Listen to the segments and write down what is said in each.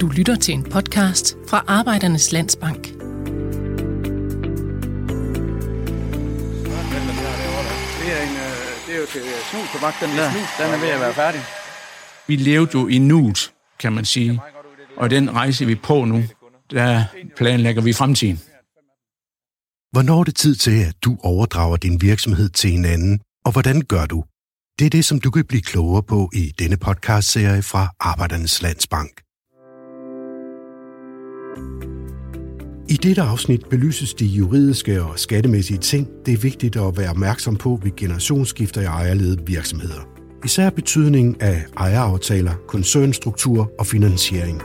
Du lytter til en podcast fra Arbejdernes Landsbank. Det er, en, øh, det er jo til snustobak, den der. Den er ved at være færdig. Vi levede jo i nuet, kan man sige. Og den rejse vi er på nu, der planlægger vi fremtiden. Hvornår er det tid til, at du overdrager din virksomhed til en anden, og hvordan gør du? Det er det, som du kan blive klogere på i denne podcastserie fra Arbejdernes Landsbank. I dette afsnit belyses de juridiske og skattemæssige ting, det er vigtigt at være opmærksom på ved generationsskifter i ejerledede virksomheder. Især betydningen af ejeraftaler, koncernstruktur og finansiering.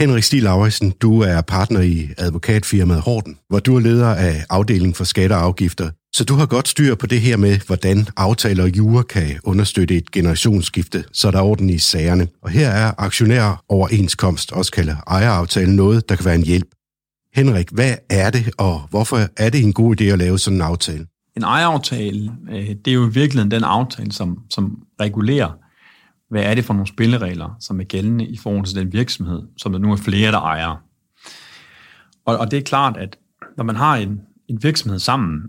Henrik Stig Lauritsen, du er partner i advokatfirmaet Horten, hvor du er leder af afdelingen for skatter og afgifter. Så du har godt styr på det her med, hvordan aftaler og jure kan understøtte et generationsskifte, så der er orden i sagerne. Og her er aktionær overenskomst, også kaldet ejeraftale, noget, der kan være en hjælp. Henrik, hvad er det, og hvorfor er det en god idé at lave sådan en aftale? En ejeraftale, øh, det er jo i virkeligheden den aftale, som, som regulerer, hvad er det for nogle spilleregler, som er gældende i forhold til den virksomhed, som der nu er flere, der ejer. Og, og det er klart, at når man har en, en virksomhed sammen,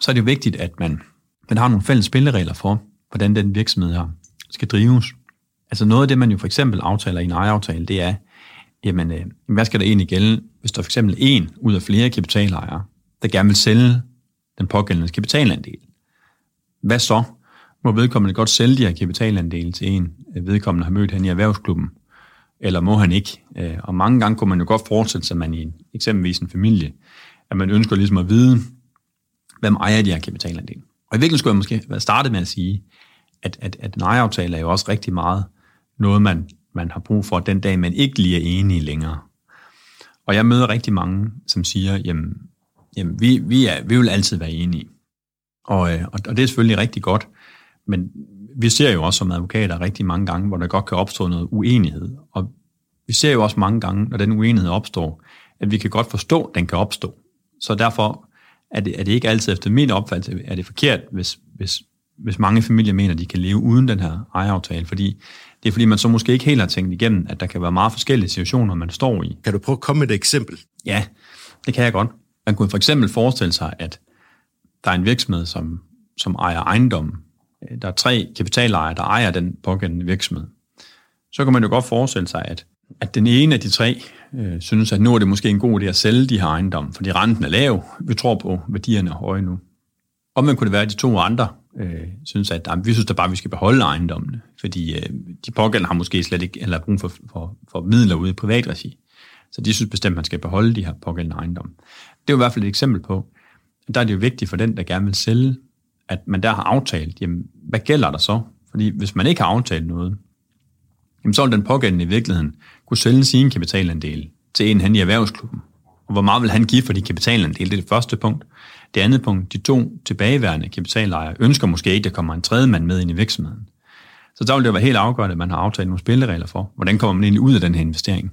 så er det jo vigtigt, at man, man har nogle fælles spilleregler for, hvordan den virksomhed her skal drives. Altså noget af det, man jo for eksempel aftaler i en ejeraftale, det er, jamen, øh, hvad skal der egentlig gælde, hvis der for eksempel en ud af flere kapitalejere, der gerne vil sælge den pågældende kapitalandel. Hvad så? Må vedkommende godt sælge de her kapitalandele til en, øh, vedkommende har mødt hen i erhvervsklubben, eller må han ikke? Øh, og mange gange kunne man jo godt forestille sig, man i en, eksempelvis en familie, at man ønsker ligesom at vide, hvem ejer de her kapitalandele. Og i virkeligheden skulle jeg måske være startet med at sige, at, at, at en ejeraftale er jo også rigtig meget noget, man, man har brug for den dag, man ikke lige er enige længere. Og jeg møder rigtig mange, som siger, jamen, jamen vi, vi, er, vi vil altid være enige. Og, øh, og, og det er selvfølgelig rigtig godt, men vi ser jo også som advokater rigtig mange gange, hvor der godt kan opstå noget uenighed. Og vi ser jo også mange gange, når den uenighed opstår, at vi kan godt forstå, at den kan opstå. Så derfor er det, er det ikke altid efter min opfattelse, er det forkert, hvis, hvis, hvis mange familier mener, at de kan leve uden den her ejeraftale, fordi det er fordi, man så måske ikke helt har tænkt igennem, at der kan være meget forskellige situationer, man står i. Kan du prøve at komme med et eksempel? Ja, det kan jeg godt. Man kunne for eksempel forestille sig, at der er en virksomhed, som, som ejer ejendom. Øh, der er tre kapitalejere, der ejer den pågældende virksomhed. Så kan man jo godt forestille sig, at, at den ene af de tre øh, synes, at nu er det måske en god idé at sælge de her ejendomme, fordi renten er lav. Vi tror på, at værdierne er høje nu. Og man kunne det være, at de to andre øh, synes, at jamen, vi synes da bare, at vi skal beholde ejendommene, fordi øh, de pågældende har måske slet ikke eller brug for, for, for midler ude i privatregi. Så de synes bestemt, at man skal beholde de her pågældende ejendomme. Det er jo i hvert fald et eksempel på, at der er det jo vigtigt for den, der gerne vil sælge, at man der har aftalt, jamen, hvad gælder der så? Fordi hvis man ikke har aftalt noget, jamen, så vil den pågældende i virkeligheden kunne sælge sin kapitalandel til en hen i erhvervsklubben. Og hvor meget vil han give for de kapitalandel? Det er det første punkt. Det andet punkt, de to tilbageværende kapitalejere ønsker måske ikke, at der kommer en tredje mand med ind i virksomheden. Så der vil det være helt afgørende, at man har aftalt nogle spilleregler for, hvordan kommer man egentlig ud af den her investering.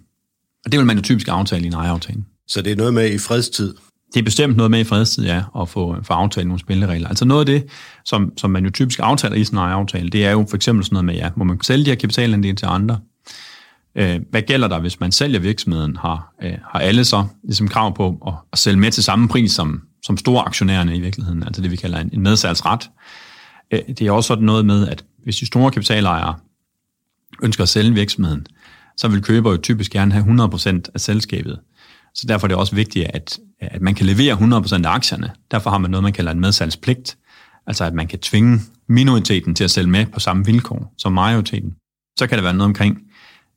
Og det vil man jo typisk aftale i en ejeraftale. Så det er noget med i fredstid? Det er bestemt noget med i fredstid, ja, at få, få aftalt nogle spilleregler. Altså noget af det, som, som man jo typisk aftaler i sådan en aftale, det er jo for eksempel sådan noget med, ja, må man sælge de her kapitalandele til andre? Øh, hvad gælder der, hvis man sælger virksomheden? Har, øh, har alle så ligesom krav på at, at sælge med til samme pris som, som store aktionærerne i virkeligheden, altså det vi kalder en, en medsalgsret? Øh, det er også sådan noget med, at hvis de store kapitalejere ønsker at sælge virksomheden, så vil køber jo typisk gerne have 100% af selskabet. Så derfor er det også vigtigt, at, at man kan levere 100% af aktierne. Derfor har man noget, man kalder en medsalgspligt. Altså at man kan tvinge minoriteten til at sælge med på samme vilkår som majoriteten. Så kan der være noget omkring,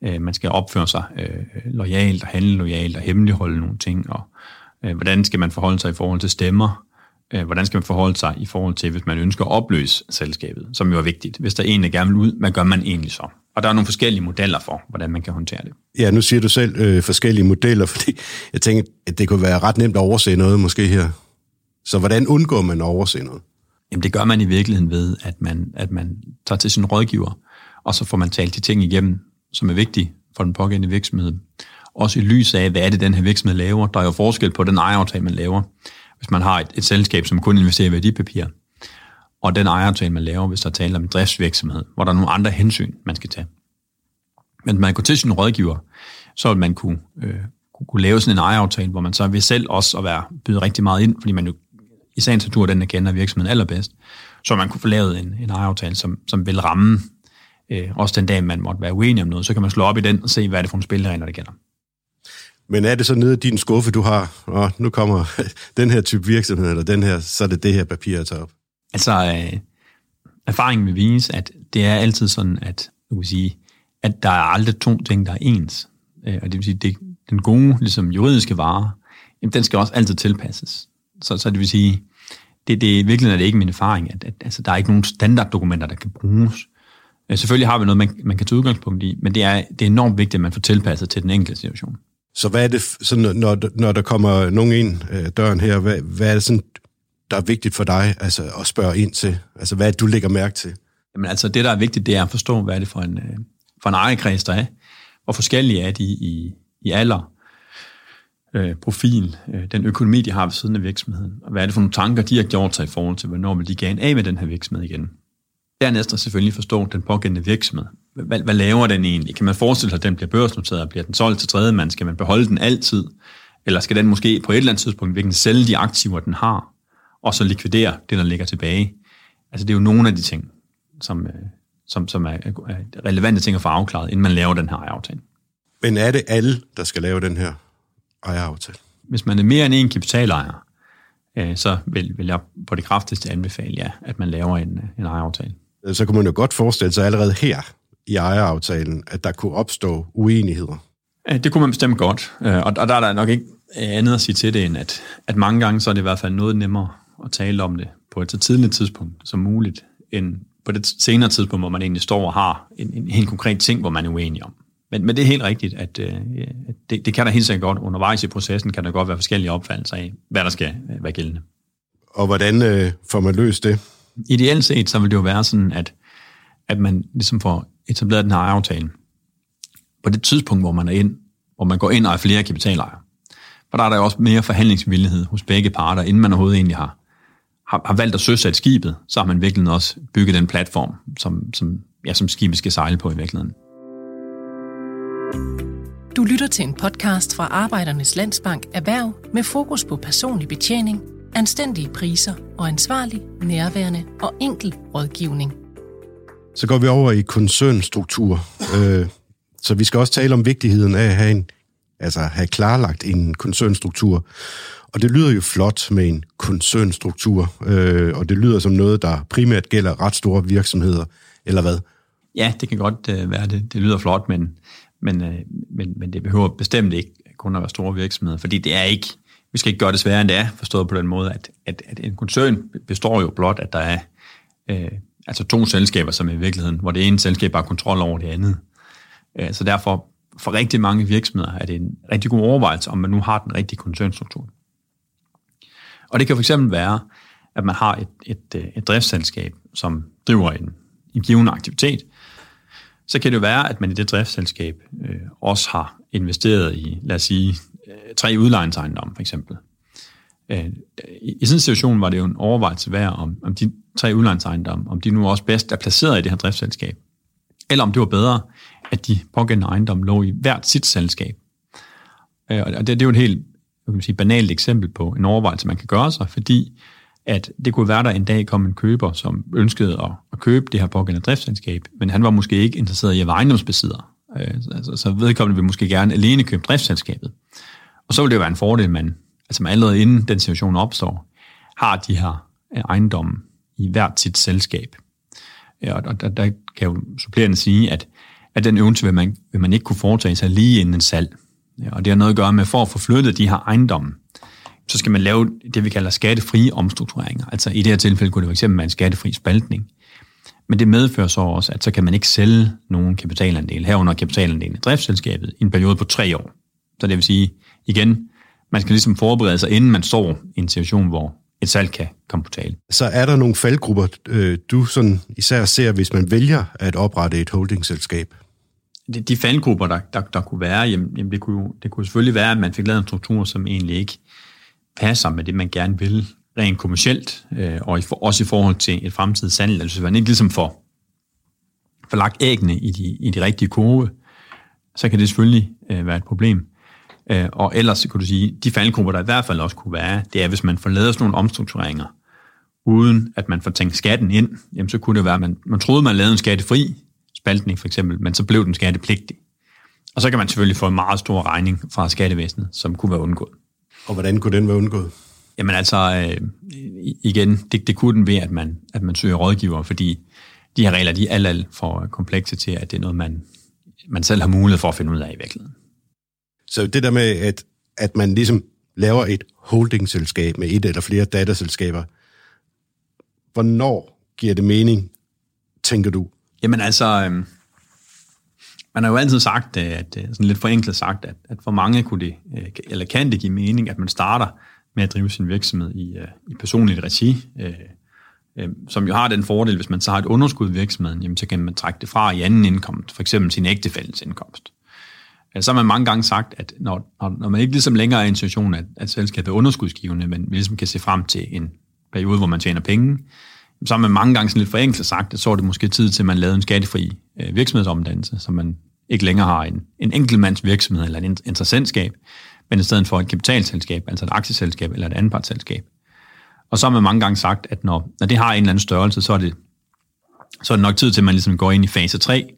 øh, man skal opføre sig øh, lojalt og handle lojalt og hemmeligholde nogle ting, og øh, hvordan skal man forholde sig i forhold til stemmer, øh, hvordan skal man forholde sig i forhold til, hvis man ønsker at opløse selskabet, som jo er vigtigt. Hvis der er en, der gerne vil ud, hvad gør man egentlig så? Og der er nogle forskellige modeller for, hvordan man kan håndtere det. Ja, nu siger du selv øh, forskellige modeller, fordi jeg tænker, at det kunne være ret nemt at overse noget måske her. Så hvordan undgår man at overse noget? Jamen det gør man i virkeligheden ved, at man, at man tager til sin rådgiver, og så får man talt de ting igennem, som er vigtige for den pågældende virksomhed. Også i lys af, hvad er det, den her virksomhed laver. Der er jo forskel på den ejeraftale, man laver, hvis man har et, et selskab, som kun investerer i værdipapirer, og den ejeraftale, man laver, hvis der taler om en driftsvirksomhed, hvor der er nogle andre hensyn, man skal tage. Men man går til sin rådgiver, så vil man kunne, øh, kunne lave sådan en ejeraftale, hvor man så vil selv også at være byde rigtig meget ind, fordi man jo i sagens natur den, der kender virksomheden allerbedst, så man kunne få lavet en, en ejeraftale, som, som vil ramme øh, også den dag, man måtte være uenig om noget, så kan man slå op i den og se, hvad er det for en spilleregler, der gælder. Men er det så nede i din skuffe, du har, og nu kommer den her type virksomhed, eller den her, så er det det her papir, jeg tager op? Altså, øh, erfaringen vil vise, at det er altid sådan, at, du kan sige, at der er aldrig to ting, der er ens. Øh, og det vil sige, det, den gode, ligesom juridiske vare, jamen, den skal også altid tilpasses. Så, så det vil sige, det, det, virkelig er det ikke min erfaring, at, at altså, der er ikke nogen standarddokumenter, der kan bruges. Øh, selvfølgelig har vi noget, man, man kan tage udgangspunkt i, men det er, det er enormt vigtigt, at man får tilpasset til den enkelte situation. Så hvad er det, så når, når der kommer nogen ind øh, døren her, hvad, hvad er det sådan, der er vigtigt for dig altså, at spørge ind til? Altså, hvad er det, du lægger mærke til? Jamen altså, det, der er vigtigt, det er at forstå, hvad er det for en, øh, for en ejerkreds, der er. Hvor forskellige er de i, i alder, øh, profil, øh, den økonomi, de har ved siden af virksomheden, og hvad er det for nogle tanker, de har gjort sig i forhold til, hvornår vil de gerne af med den her virksomhed igen. Dernæst er selvfølgelig forstå den pågældende virksomhed. Hvad, hvad laver den egentlig? Kan man forestille sig, at den bliver børsnoteret, og bliver den solgt til tredje mand? Skal man beholde den altid? Eller skal den måske på et eller andet tidspunkt virkelig sælge de aktiver, den har, og så likvidere det, der ligger tilbage? Altså det er jo nogle af de ting, som, øh, som, som er, relevante ting at få afklaret, inden man laver den her ejeraftale. Men er det alle, der skal lave den her ejeraftale? Hvis man er mere end en kapitalejer, øh, så vil, vil jeg på det kraftigste anbefale, ja, at man laver en, en ejeraftale. Så kunne man jo godt forestille sig allerede her i ejeraftalen, at der kunne opstå uenigheder. Det kunne man bestemt godt, øh, og der er der nok ikke andet at sige til det, end at, at mange gange så er det i hvert fald noget nemmere at tale om det på et så tidligt tidspunkt som muligt, end på det senere tidspunkt, hvor man egentlig står og har en, en helt konkret ting, hvor man er uenig om. Men, men det er helt rigtigt, at øh, det, det kan der helt sikkert godt. Undervejs i processen kan der godt være forskellige opfattelser af, hvad der skal øh, være gældende. Og hvordan øh, får man løst det? Ideelt set, så vil det jo være sådan, at, at man ligesom får etableret den her aftale på det tidspunkt, hvor man er ind, hvor man går ind og er flere kapitalejere. For der er der jo også mere forhandlingsvillighed hos begge parter, inden man overhovedet egentlig har, har, har valgt at søsætte skibet, så har man virkelig også bygget den platform, som, som, ja, som skibet skal sejle på i virkeligheden. Du lytter til en podcast fra Arbejdernes Landsbank Erhverv med fokus på personlig betjening, anstændige priser og ansvarlig, nærværende og enkel rådgivning. Så går vi over i koncernstruktur. Øh, så vi skal også tale om vigtigheden af at have, en, altså have klarlagt en koncernstruktur. Og det lyder jo flot med en koncernstruktur, øh, og det lyder som noget, der primært gælder ret store virksomheder, eller hvad? Ja, det kan godt øh, være det. Det lyder flot, men, men, øh, men, men det behøver bestemt ikke kun at være store virksomheder, fordi det er ikke, vi skal ikke gøre det sværere end det er, forstået på den måde, at, at, at en koncern består jo blot, at der er øh, altså to selskaber, som i virkeligheden, hvor det ene selskab har kontrol over det andet. Øh, så derfor, for rigtig mange virksomheder, er det en rigtig god overvejelse, om man nu har den rigtige koncernstruktur. Og det kan fx være, at man har et, et, øh, et driftsselskab, som driver en, en given aktivitet, så kan det jo være, at man i det driftsselskab øh, også har investeret i, lad os sige, øh, tre udlejningsejendomme for eksempel. Øh, i, I sådan en situation var det jo en overvejelse værd, om, om de tre udlejningsejendomme, om de nu også bedst er placeret i det her driftsselskab, eller om det var bedre, at de pågældende ejendomme lå i hvert sit selskab. Øh, og det, det er jo et helt kan man sige, banalt eksempel på en overvejelse, man kan gøre sig, fordi at det kunne være, der en dag kom en køber, som ønskede at, at købe det her pågældende driftsselskab, men han var måske ikke interesseret i at være ejendomsbesidder. Øh, altså, så vedkommende vil måske gerne alene købe driftsselskabet. Og så vil det jo være en fordel, at man, altså man allerede inden den situation opstår, har de her øh, ejendomme i hvert sit selskab. Ja, Og der, der kan jeg jo supplerende sige, at, at den øvelse vil man, vil man ikke kunne foretage sig lige inden en salg. Og det har noget at gøre med, for at få flyttet de her ejendomme, så skal man lave det, vi kalder skattefrie omstruktureringer. Altså i det her tilfælde kunne det fx være en skattefri spaltning. Men det medfører så også, at så kan man ikke sælge nogen kapitalandel, herunder kapitalandelen i driftsselskabet, i en periode på tre år. Så det vil sige, igen, man skal ligesom forberede sig, inden man står i en situation, hvor et salg kan komme på tale. Så er der nogle faldgrupper, øh, du sådan især ser, hvis man vælger at oprette et holdingselskab? De, de faldgrupper, der, der, der kunne være, jamen, jamen det, kunne, det kunne selvfølgelig være, at man fik lavet en struktur, som egentlig ikke passer med det, man gerne vil rent kommercielt, øh, og i for, også i forhold til et fremtidigt salg. Altså hvis man ikke ligesom får, får lagt æggene i de, i de rigtige kurve, så kan det selvfølgelig øh, være et problem. Øh, og ellers kan du sige, de faldgrupper, der i hvert fald også kunne være, det er, hvis man får lavet sådan nogle omstruktureringer, uden at man får tænkt skatten ind, jamen så kunne det være, at man, man troede, man lavede en skattefri spaltning for eksempel, men så blev den skattepligtig. Og så kan man selvfølgelig få en meget stor regning fra skattevæsenet, som kunne være undgået. Og hvordan kunne den være undgået? Jamen altså, øh, igen, det, det kunne den ved, at man, at man søger rådgiver, fordi de her regler, de er alt, alt for komplekse til, at det er noget, man, man selv har mulighed for at finde ud af i virkeligheden. Så det der med, at, at man ligesom laver et holdingselskab med et eller flere datterselskaber, hvornår giver det mening, tænker du? Jamen altså, øh, man har jo altid sagt, øh, at, øh, sådan lidt forenklet sagt, at, at for mange kunne det, øh, eller kan det give mening, at man starter med at drive sin virksomhed i, øh, i personligt regi, øh, øh, som jo har den fordel, hvis man så har et underskud i virksomheden, jamen, så kan man trække det fra i anden indkomst, for eksempel sin ægtefællens indkomst. Altså, så har man mange gange sagt, at når, når, når man ikke ligesom længere er i en situation, at, at selskabet er underskudsgivende, men vi ligesom kan se frem til en periode, hvor man tjener penge, så har man mange gange sådan lidt forenklet sagt, at så er det måske tid til, at man lavede en skattefri øh, virksomhedsomdannelse, så man ikke længere har en, en enkeltmands virksomhed eller en interessentskab, men i stedet for et kapitalselskab, altså et aktieselskab eller et anpartsselskab. Og så har man mange gange sagt, at når, når det har en eller anden størrelse, så er det, så er det nok tid til, at man ligesom går ind i fase 3,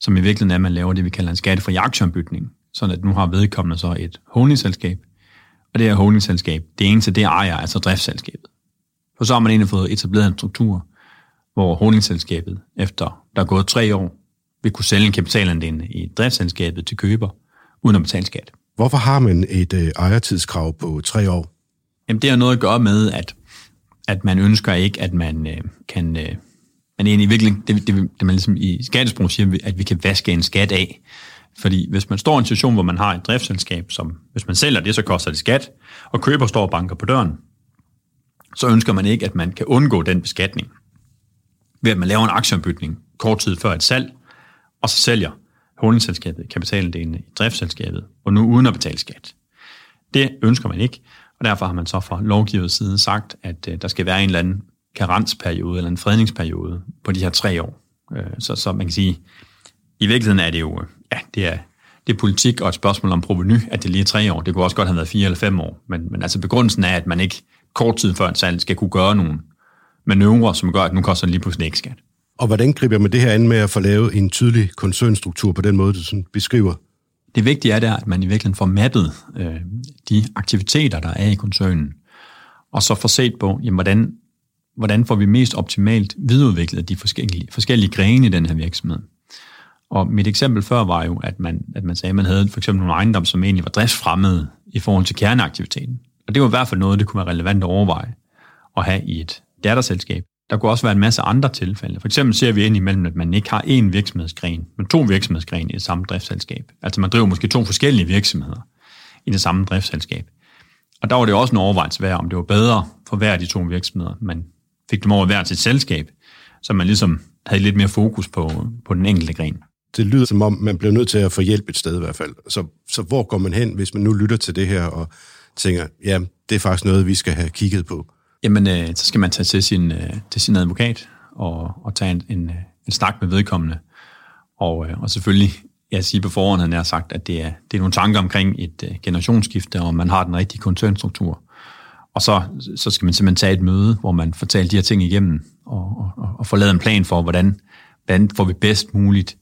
som i virkeligheden er, at man laver det, vi kalder en skattefri aktieombytning, sådan at nu har vedkommende så et holdingselskab, og det her holdingselskab, det eneste, det ejer altså driftsselskabet. For så har man egentlig fået etableret en struktur, hvor holdingselskabet, efter der er gået tre år, vil kunne sælge en kapitalandel i driftsselskabet til køber, uden at betale skat. Hvorfor har man et øh, ejertidskrav på tre år? Jamen, det har noget at gøre med, at, at man ønsker ikke, at man øh, kan... Øh, man egentlig virkelig, det, det, det man ligesom i skattesprog siger, at vi kan vaske en skat af. Fordi hvis man står i en situation, hvor man har et driftsselskab, som hvis man sælger det, så koster det skat, og køber står og banker på døren, så ønsker man ikke, at man kan undgå den beskatning ved at man laver en aktieombytning kort tid før et salg, og så sælger holdingselskabet kapitalandelen i driftsselskabet, og nu uden at betale skat. Det ønsker man ikke, og derfor har man så fra lovgivers side sagt, at øh, der skal være en eller anden karensperiode eller en fredningsperiode på de her tre år. Øh, så, så man kan sige, i virkeligheden er det jo, øh, ja, det er, det er politik og et spørgsmål om proveny, at det lige er tre år. Det kunne også godt have været fire eller fem år. Men, men altså begrundelsen er, at man ikke kort tid før en salg skal kunne gøre nogle manøvrer, som gør, at nu koster det lige pludselig ikke skat. Og hvordan griber man det her an med at få lavet en tydelig koncernstruktur på den måde, du sådan beskriver? Det vigtige er der, at man i virkeligheden får mappet øh, de aktiviteter, der er i koncernen, og så får set på, jamen, hvordan, hvordan får vi mest optimalt videreudviklet de forskellige, forskellige grene i den her virksomhed. Og mit eksempel før var jo, at man, at man sagde, at man havde for eksempel nogle ejendomme, som egentlig var driftsfremmede i forhold til kerneaktiviteten. Og det var i hvert fald noget, det kunne være relevant at overveje at have i et datterselskab. Der kunne også være en masse andre tilfælde. For eksempel ser vi ind imellem, at man ikke har én virksomhedsgren, men to virksomhedsgrene i det samme driftsselskab. Altså man driver måske to forskellige virksomheder i det samme driftsselskab. Og der var det også en overvejelse værd, om det var bedre for hver af de to virksomheder, man fik dem over hver til et selskab, så man ligesom havde lidt mere fokus på, på den enkelte gren. Det lyder som om, man bliver nødt til at få hjælp et sted i hvert fald. Så, så hvor går man hen, hvis man nu lytter til det her og tænker, ja, det er faktisk noget, vi skal have kigget på? Jamen, øh, så skal man tage til sin, øh, til sin advokat og, og tage en, en, en snak med vedkommende. Og, øh, og selvfølgelig, jeg siger på forhånd, han har sagt, at det er, det er nogle tanker omkring et øh, generationsskifte, og man har den rigtige koncernstruktur. Og så, så skal man simpelthen tage et møde, hvor man fortæller de her ting igennem, og, og, og få lavet en plan for, hvordan, hvordan får vi bedst muligt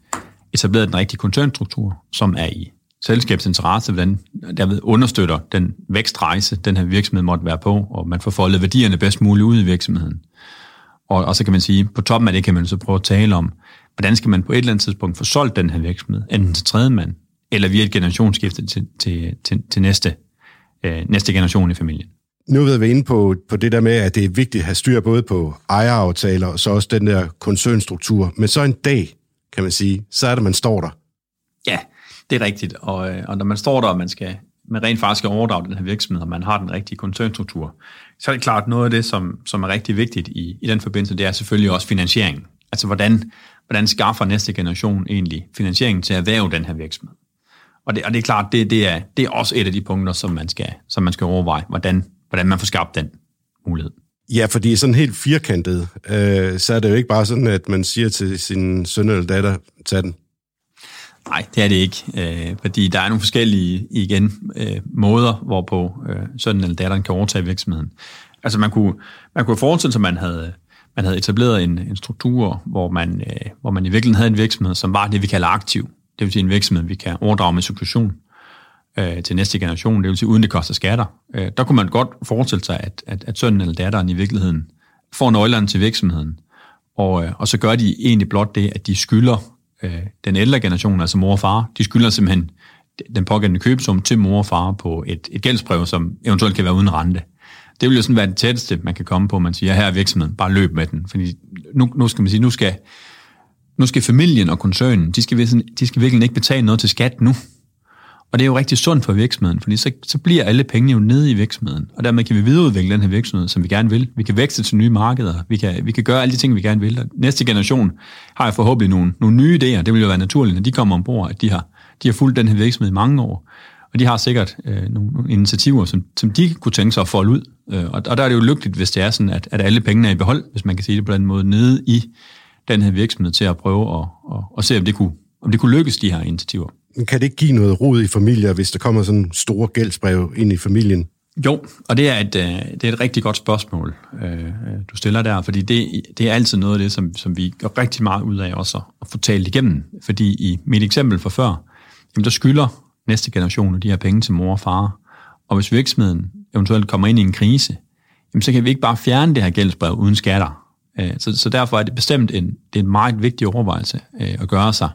etableret den rigtige koncernstruktur, som er i selskabsinteresse, hvordan derved understøtter den vækstrejse, den her virksomhed måtte være på, og man får foldet værdierne bedst muligt ud i virksomheden. Og, og så kan man sige, på toppen af det kan man så prøve at tale om, hvordan skal man på et eller andet tidspunkt få solgt den her virksomhed, enten til tredje mand, eller via et generationsskifte til, til, til, til næste, øh, næste generation i familien. Nu er vi inde på, på det der med, at det er vigtigt at have styr både på ejeraftaler og så også den der koncernstruktur. Men så en dag, kan man sige, så er det, man står der. Ja, det er rigtigt, og, øh, og når man står der, og man skal man rent faktisk skal overdrage den her virksomhed, og man har den rigtige koncernstruktur, så er det klart noget af det, som, som er rigtig vigtigt i, i den forbindelse, det er selvfølgelig også finansiering. Altså hvordan, hvordan skaffer næste generation egentlig finansieringen til at erhverve den her virksomhed? Og det, og det er klart, det, det, er, det er også et af de punkter, som man skal, som man skal overveje, hvordan, hvordan man får skabt den mulighed. Ja, fordi sådan helt firkantet, øh, så er det jo ikke bare sådan, at man siger til sin søn eller datter, tag den. Nej, det er det ikke, øh, fordi der er nogle forskellige, igen, øh, måder, hvorpå øh, sønnen eller datteren kan overtage virksomheden. Altså man kunne, man kunne forestille sig, at man havde, man havde etableret en, en struktur, hvor man, øh, hvor man i virkeligheden havde en virksomhed, som var det, vi kalder aktiv. Det vil sige en virksomhed, vi kan overdrage med succession øh, til næste generation, det vil sige uden det koster skatter. Øh, der kunne man godt forestille sig, at, at, at sønnen eller datteren i virkeligheden får nøglerne til virksomheden, og, øh, og så gør de egentlig blot det, at de skylder øh, den ældre generation, altså mor og far, de skylder simpelthen den pågældende købesum til mor og far på et, et gældsbrev, som eventuelt kan være uden rente. Det vil jo sådan være det tætteste, man kan komme på, man siger, her er virksomheden, bare løb med den. Fordi nu, nu skal man sige, nu skal, nu skal familien og koncernen, de skal, de skal virkelig ikke betale noget til skat nu. Og det er jo rigtig sundt for virksomheden, fordi så, så bliver alle pengene jo nede i virksomheden, og dermed kan vi videreudvikle den her virksomhed, som vi gerne vil. Vi kan vækste til nye markeder, vi kan, vi kan gøre alle de ting, vi gerne vil. Og næste generation har jeg forhåbentlig nogle, nogle nye idéer, det vil jo være naturligt, når de kommer ombord, at de har, de har fulgt den her virksomhed i mange år, og de har sikkert øh, nogle, nogle initiativer, som, som de kunne tænke sig at folde ud. Øh, og, og der er det jo lykkeligt, hvis det er sådan, at, at alle pengene er i behold, hvis man kan sige det på den måde, nede i den her virksomhed til at prøve at, at, at se, om det, kunne, om det kunne lykkes, de her initiativer. Kan det ikke give noget rod i familier, hvis der kommer sådan store gældsbrev ind i familien? Jo, og det er et, øh, det er et rigtig godt spørgsmål, øh, øh, du stiller der, fordi det, det er altid noget af det, som, som vi gør rigtig meget ud af også at få talt igennem. Fordi i mit eksempel fra før, jamen der skylder næste generation de her penge til mor og far, og hvis virksomheden eventuelt kommer ind i en krise, jamen så kan vi ikke bare fjerne det her gældsbrev uden skatter. Så, så derfor er det bestemt en, det er en meget vigtig overvejelse at gøre sig,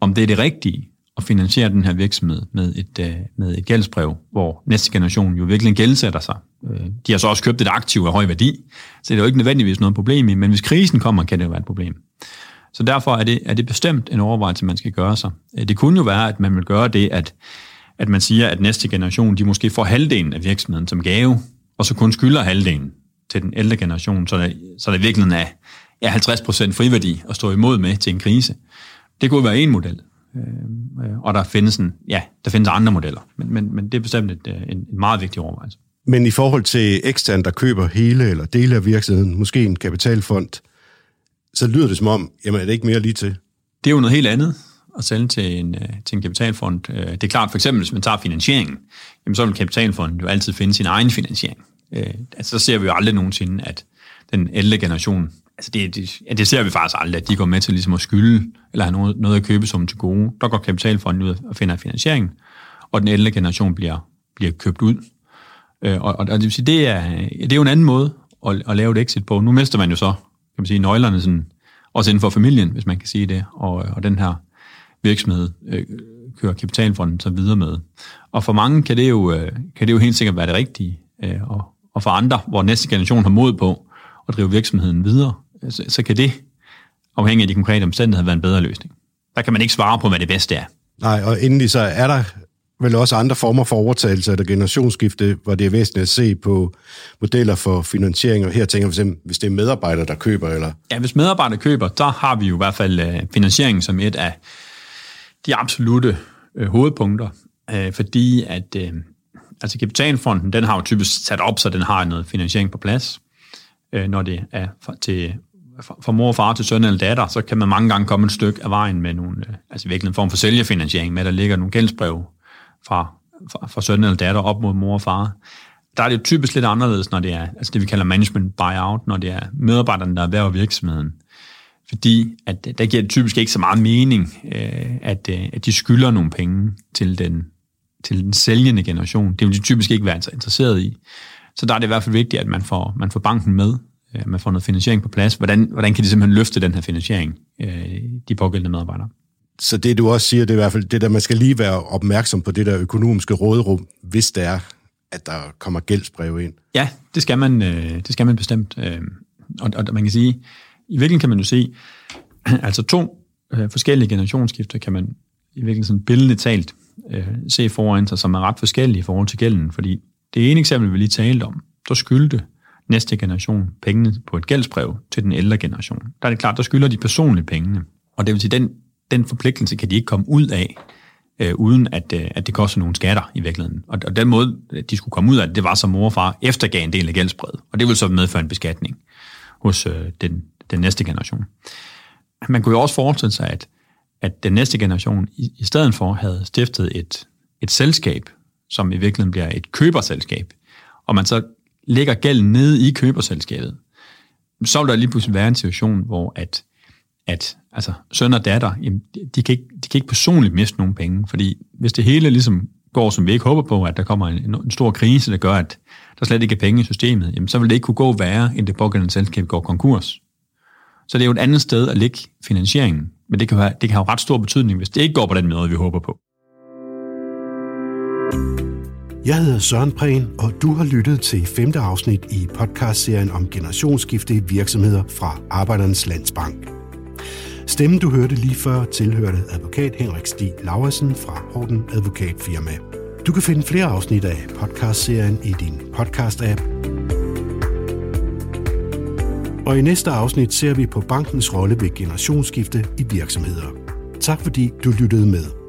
om det er det rigtige at finansiere den her virksomhed med et, øh, med et gældsbrev, hvor næste generation jo virkelig gældsætter sig. Øh, de har så også købt et aktiv af høj værdi, så det er jo ikke nødvendigvis noget problem i, men hvis krisen kommer, kan det jo være et problem. Så derfor er det, er det bestemt en overvejelse, man skal gøre sig. Øh, det kunne jo være, at man vil gøre det, at, at man siger, at næste generation, de måske får halvdelen af virksomheden som gave, og så kun skylder halvdelen til den ældre generation, så der, så der virkelig er ja, 50% friværdi at stå imod med til en krise. Det kunne være en model. Øh, og der findes, en, ja, der findes andre modeller, men, men, men det er bestemt et, øh, en, en meget vigtig overvejelse. Men i forhold til ekstern, der køber hele eller dele af virksomheden, måske en kapitalfond, så lyder det som om, jamen er det ikke mere lige til? Det er jo noget helt andet at sælge til en, øh, til en kapitalfond. Det er klart, for eksempel, hvis man tager finansieringen, jamen så vil kapitalfonden jo altid finde sin egen finansiering. Altså, så ser vi jo aldrig nogensinde, at den ældre generation altså det, det, ja, det ser vi faktisk aldrig, at de går med til ligesom at skylde, eller have noget, noget at købe som til gode. Der går kapitalfonden ud og finder finansiering, og den ældre generation bliver, bliver købt ud. Øh, og, og det vil sige, det er, det er jo en anden måde at, at lave et exit på. Nu mister man jo så, kan man sige, nøglerne sådan, også inden for familien, hvis man kan sige det, og, og den her virksomhed øh, kører kapitalfonden så videre med. Og for mange kan det jo, øh, kan det jo helt sikkert være det rigtige, øh, og, og for andre, hvor næste generation har mod på at drive virksomheden videre, så, så kan det, afhængig af de konkrete omstændigheder, være en bedre løsning. Der kan man ikke svare på, hvad det bedste er. Nej, og endelig så er der vel også andre former for overtagelse eller generationsskifte, hvor det er væsentligt at se på modeller for finansiering, og her tænker vi simpelthen, hvis det er medarbejdere, der køber, eller... Ja, hvis medarbejdere køber, så har vi jo i hvert fald uh, finansiering som et af de absolute uh, hovedpunkter, uh, fordi at uh, altså kapitalfonden, den har jo typisk sat op, så den har noget finansiering på plads øh, når det er for, til, for mor og far til søn eller datter, så kan man mange gange komme et stykke af vejen med nogle, øh, altså virkelig en form for sælgefinansiering, med der ligger nogle gældsbrev fra, fra, fra søn eller datter op mod mor og far. Der er det typisk lidt anderledes, når det er altså det, vi kalder management buyout, når det er medarbejderne, der erhverver virksomheden. Fordi at øh, der giver det typisk ikke så meget mening, øh, at, at de skylder nogle penge til den, til den sælgende generation. Det vil de typisk ikke være interesseret i. Så der er det i hvert fald vigtigt, at man får, man får banken med, at man får noget finansiering på plads. Hvordan, hvordan kan de simpelthen løfte den her finansiering, øh, de pågældende medarbejdere? Så det du også siger, det er i hvert fald det der, man skal lige være opmærksom på det der økonomiske rådrum, hvis det er, at der kommer gældsbrev ind. Ja, det skal man, øh, det skal man bestemt. Og, og man kan sige, i virkeligheden kan man jo se, altså to forskellige generationsskifter kan man i virkeligheden sådan billedligt talt se foran sig, som er ret forskellige i forhold til gælden, fordi det ene eksempel, vi lige talte om, der skyldte næste generation pengene på et gældsbrev til den ældre generation. Der er det klart, der skylder de personlige pengene. Og det vil sige, den, den forpligtelse kan de ikke komme ud af øh, uden at, øh, at det koster nogle skatter i virkeligheden. Og, og den måde, de skulle komme ud af det, det var som mor og far eftergav en del af gældsbrevet. Og det vil så medføre en beskatning hos øh, den, den næste generation. Man kunne jo også forestille sig, at, at den næste generation i, i stedet for havde stiftet et, et selskab, som i virkeligheden bliver et køberselskab, og man så ligger gælden nede i køberselskabet, så vil der lige pludselig være en situation, hvor at, at altså, søn og datter, jamen, de, kan ikke, de kan ikke personligt miste nogen penge, fordi hvis det hele ligesom går, som vi ikke håber på, at der kommer en, en stor krise, der gør, at der slet ikke er penge i systemet, jamen, så vil det ikke kunne gå værre, end det pågældende selskab går konkurs. Så det er jo et andet sted at lægge finansieringen, men det kan, have, det kan have ret stor betydning, hvis det ikke går på den måde, vi håber på. Jeg hedder Søren Prehn, og du har lyttet til femte afsnit i podcastserien om generationsskifte i virksomheder fra Arbejdernes Landsbank. Stemmen, du hørte lige før, tilhørte advokat Henrik Stig Lauersen fra Horten Advokatfirma. Du kan finde flere afsnit af podcastserien i din podcast-app. Og i næste afsnit ser vi på bankens rolle ved generationsskifte i virksomheder. Tak fordi du lyttede med.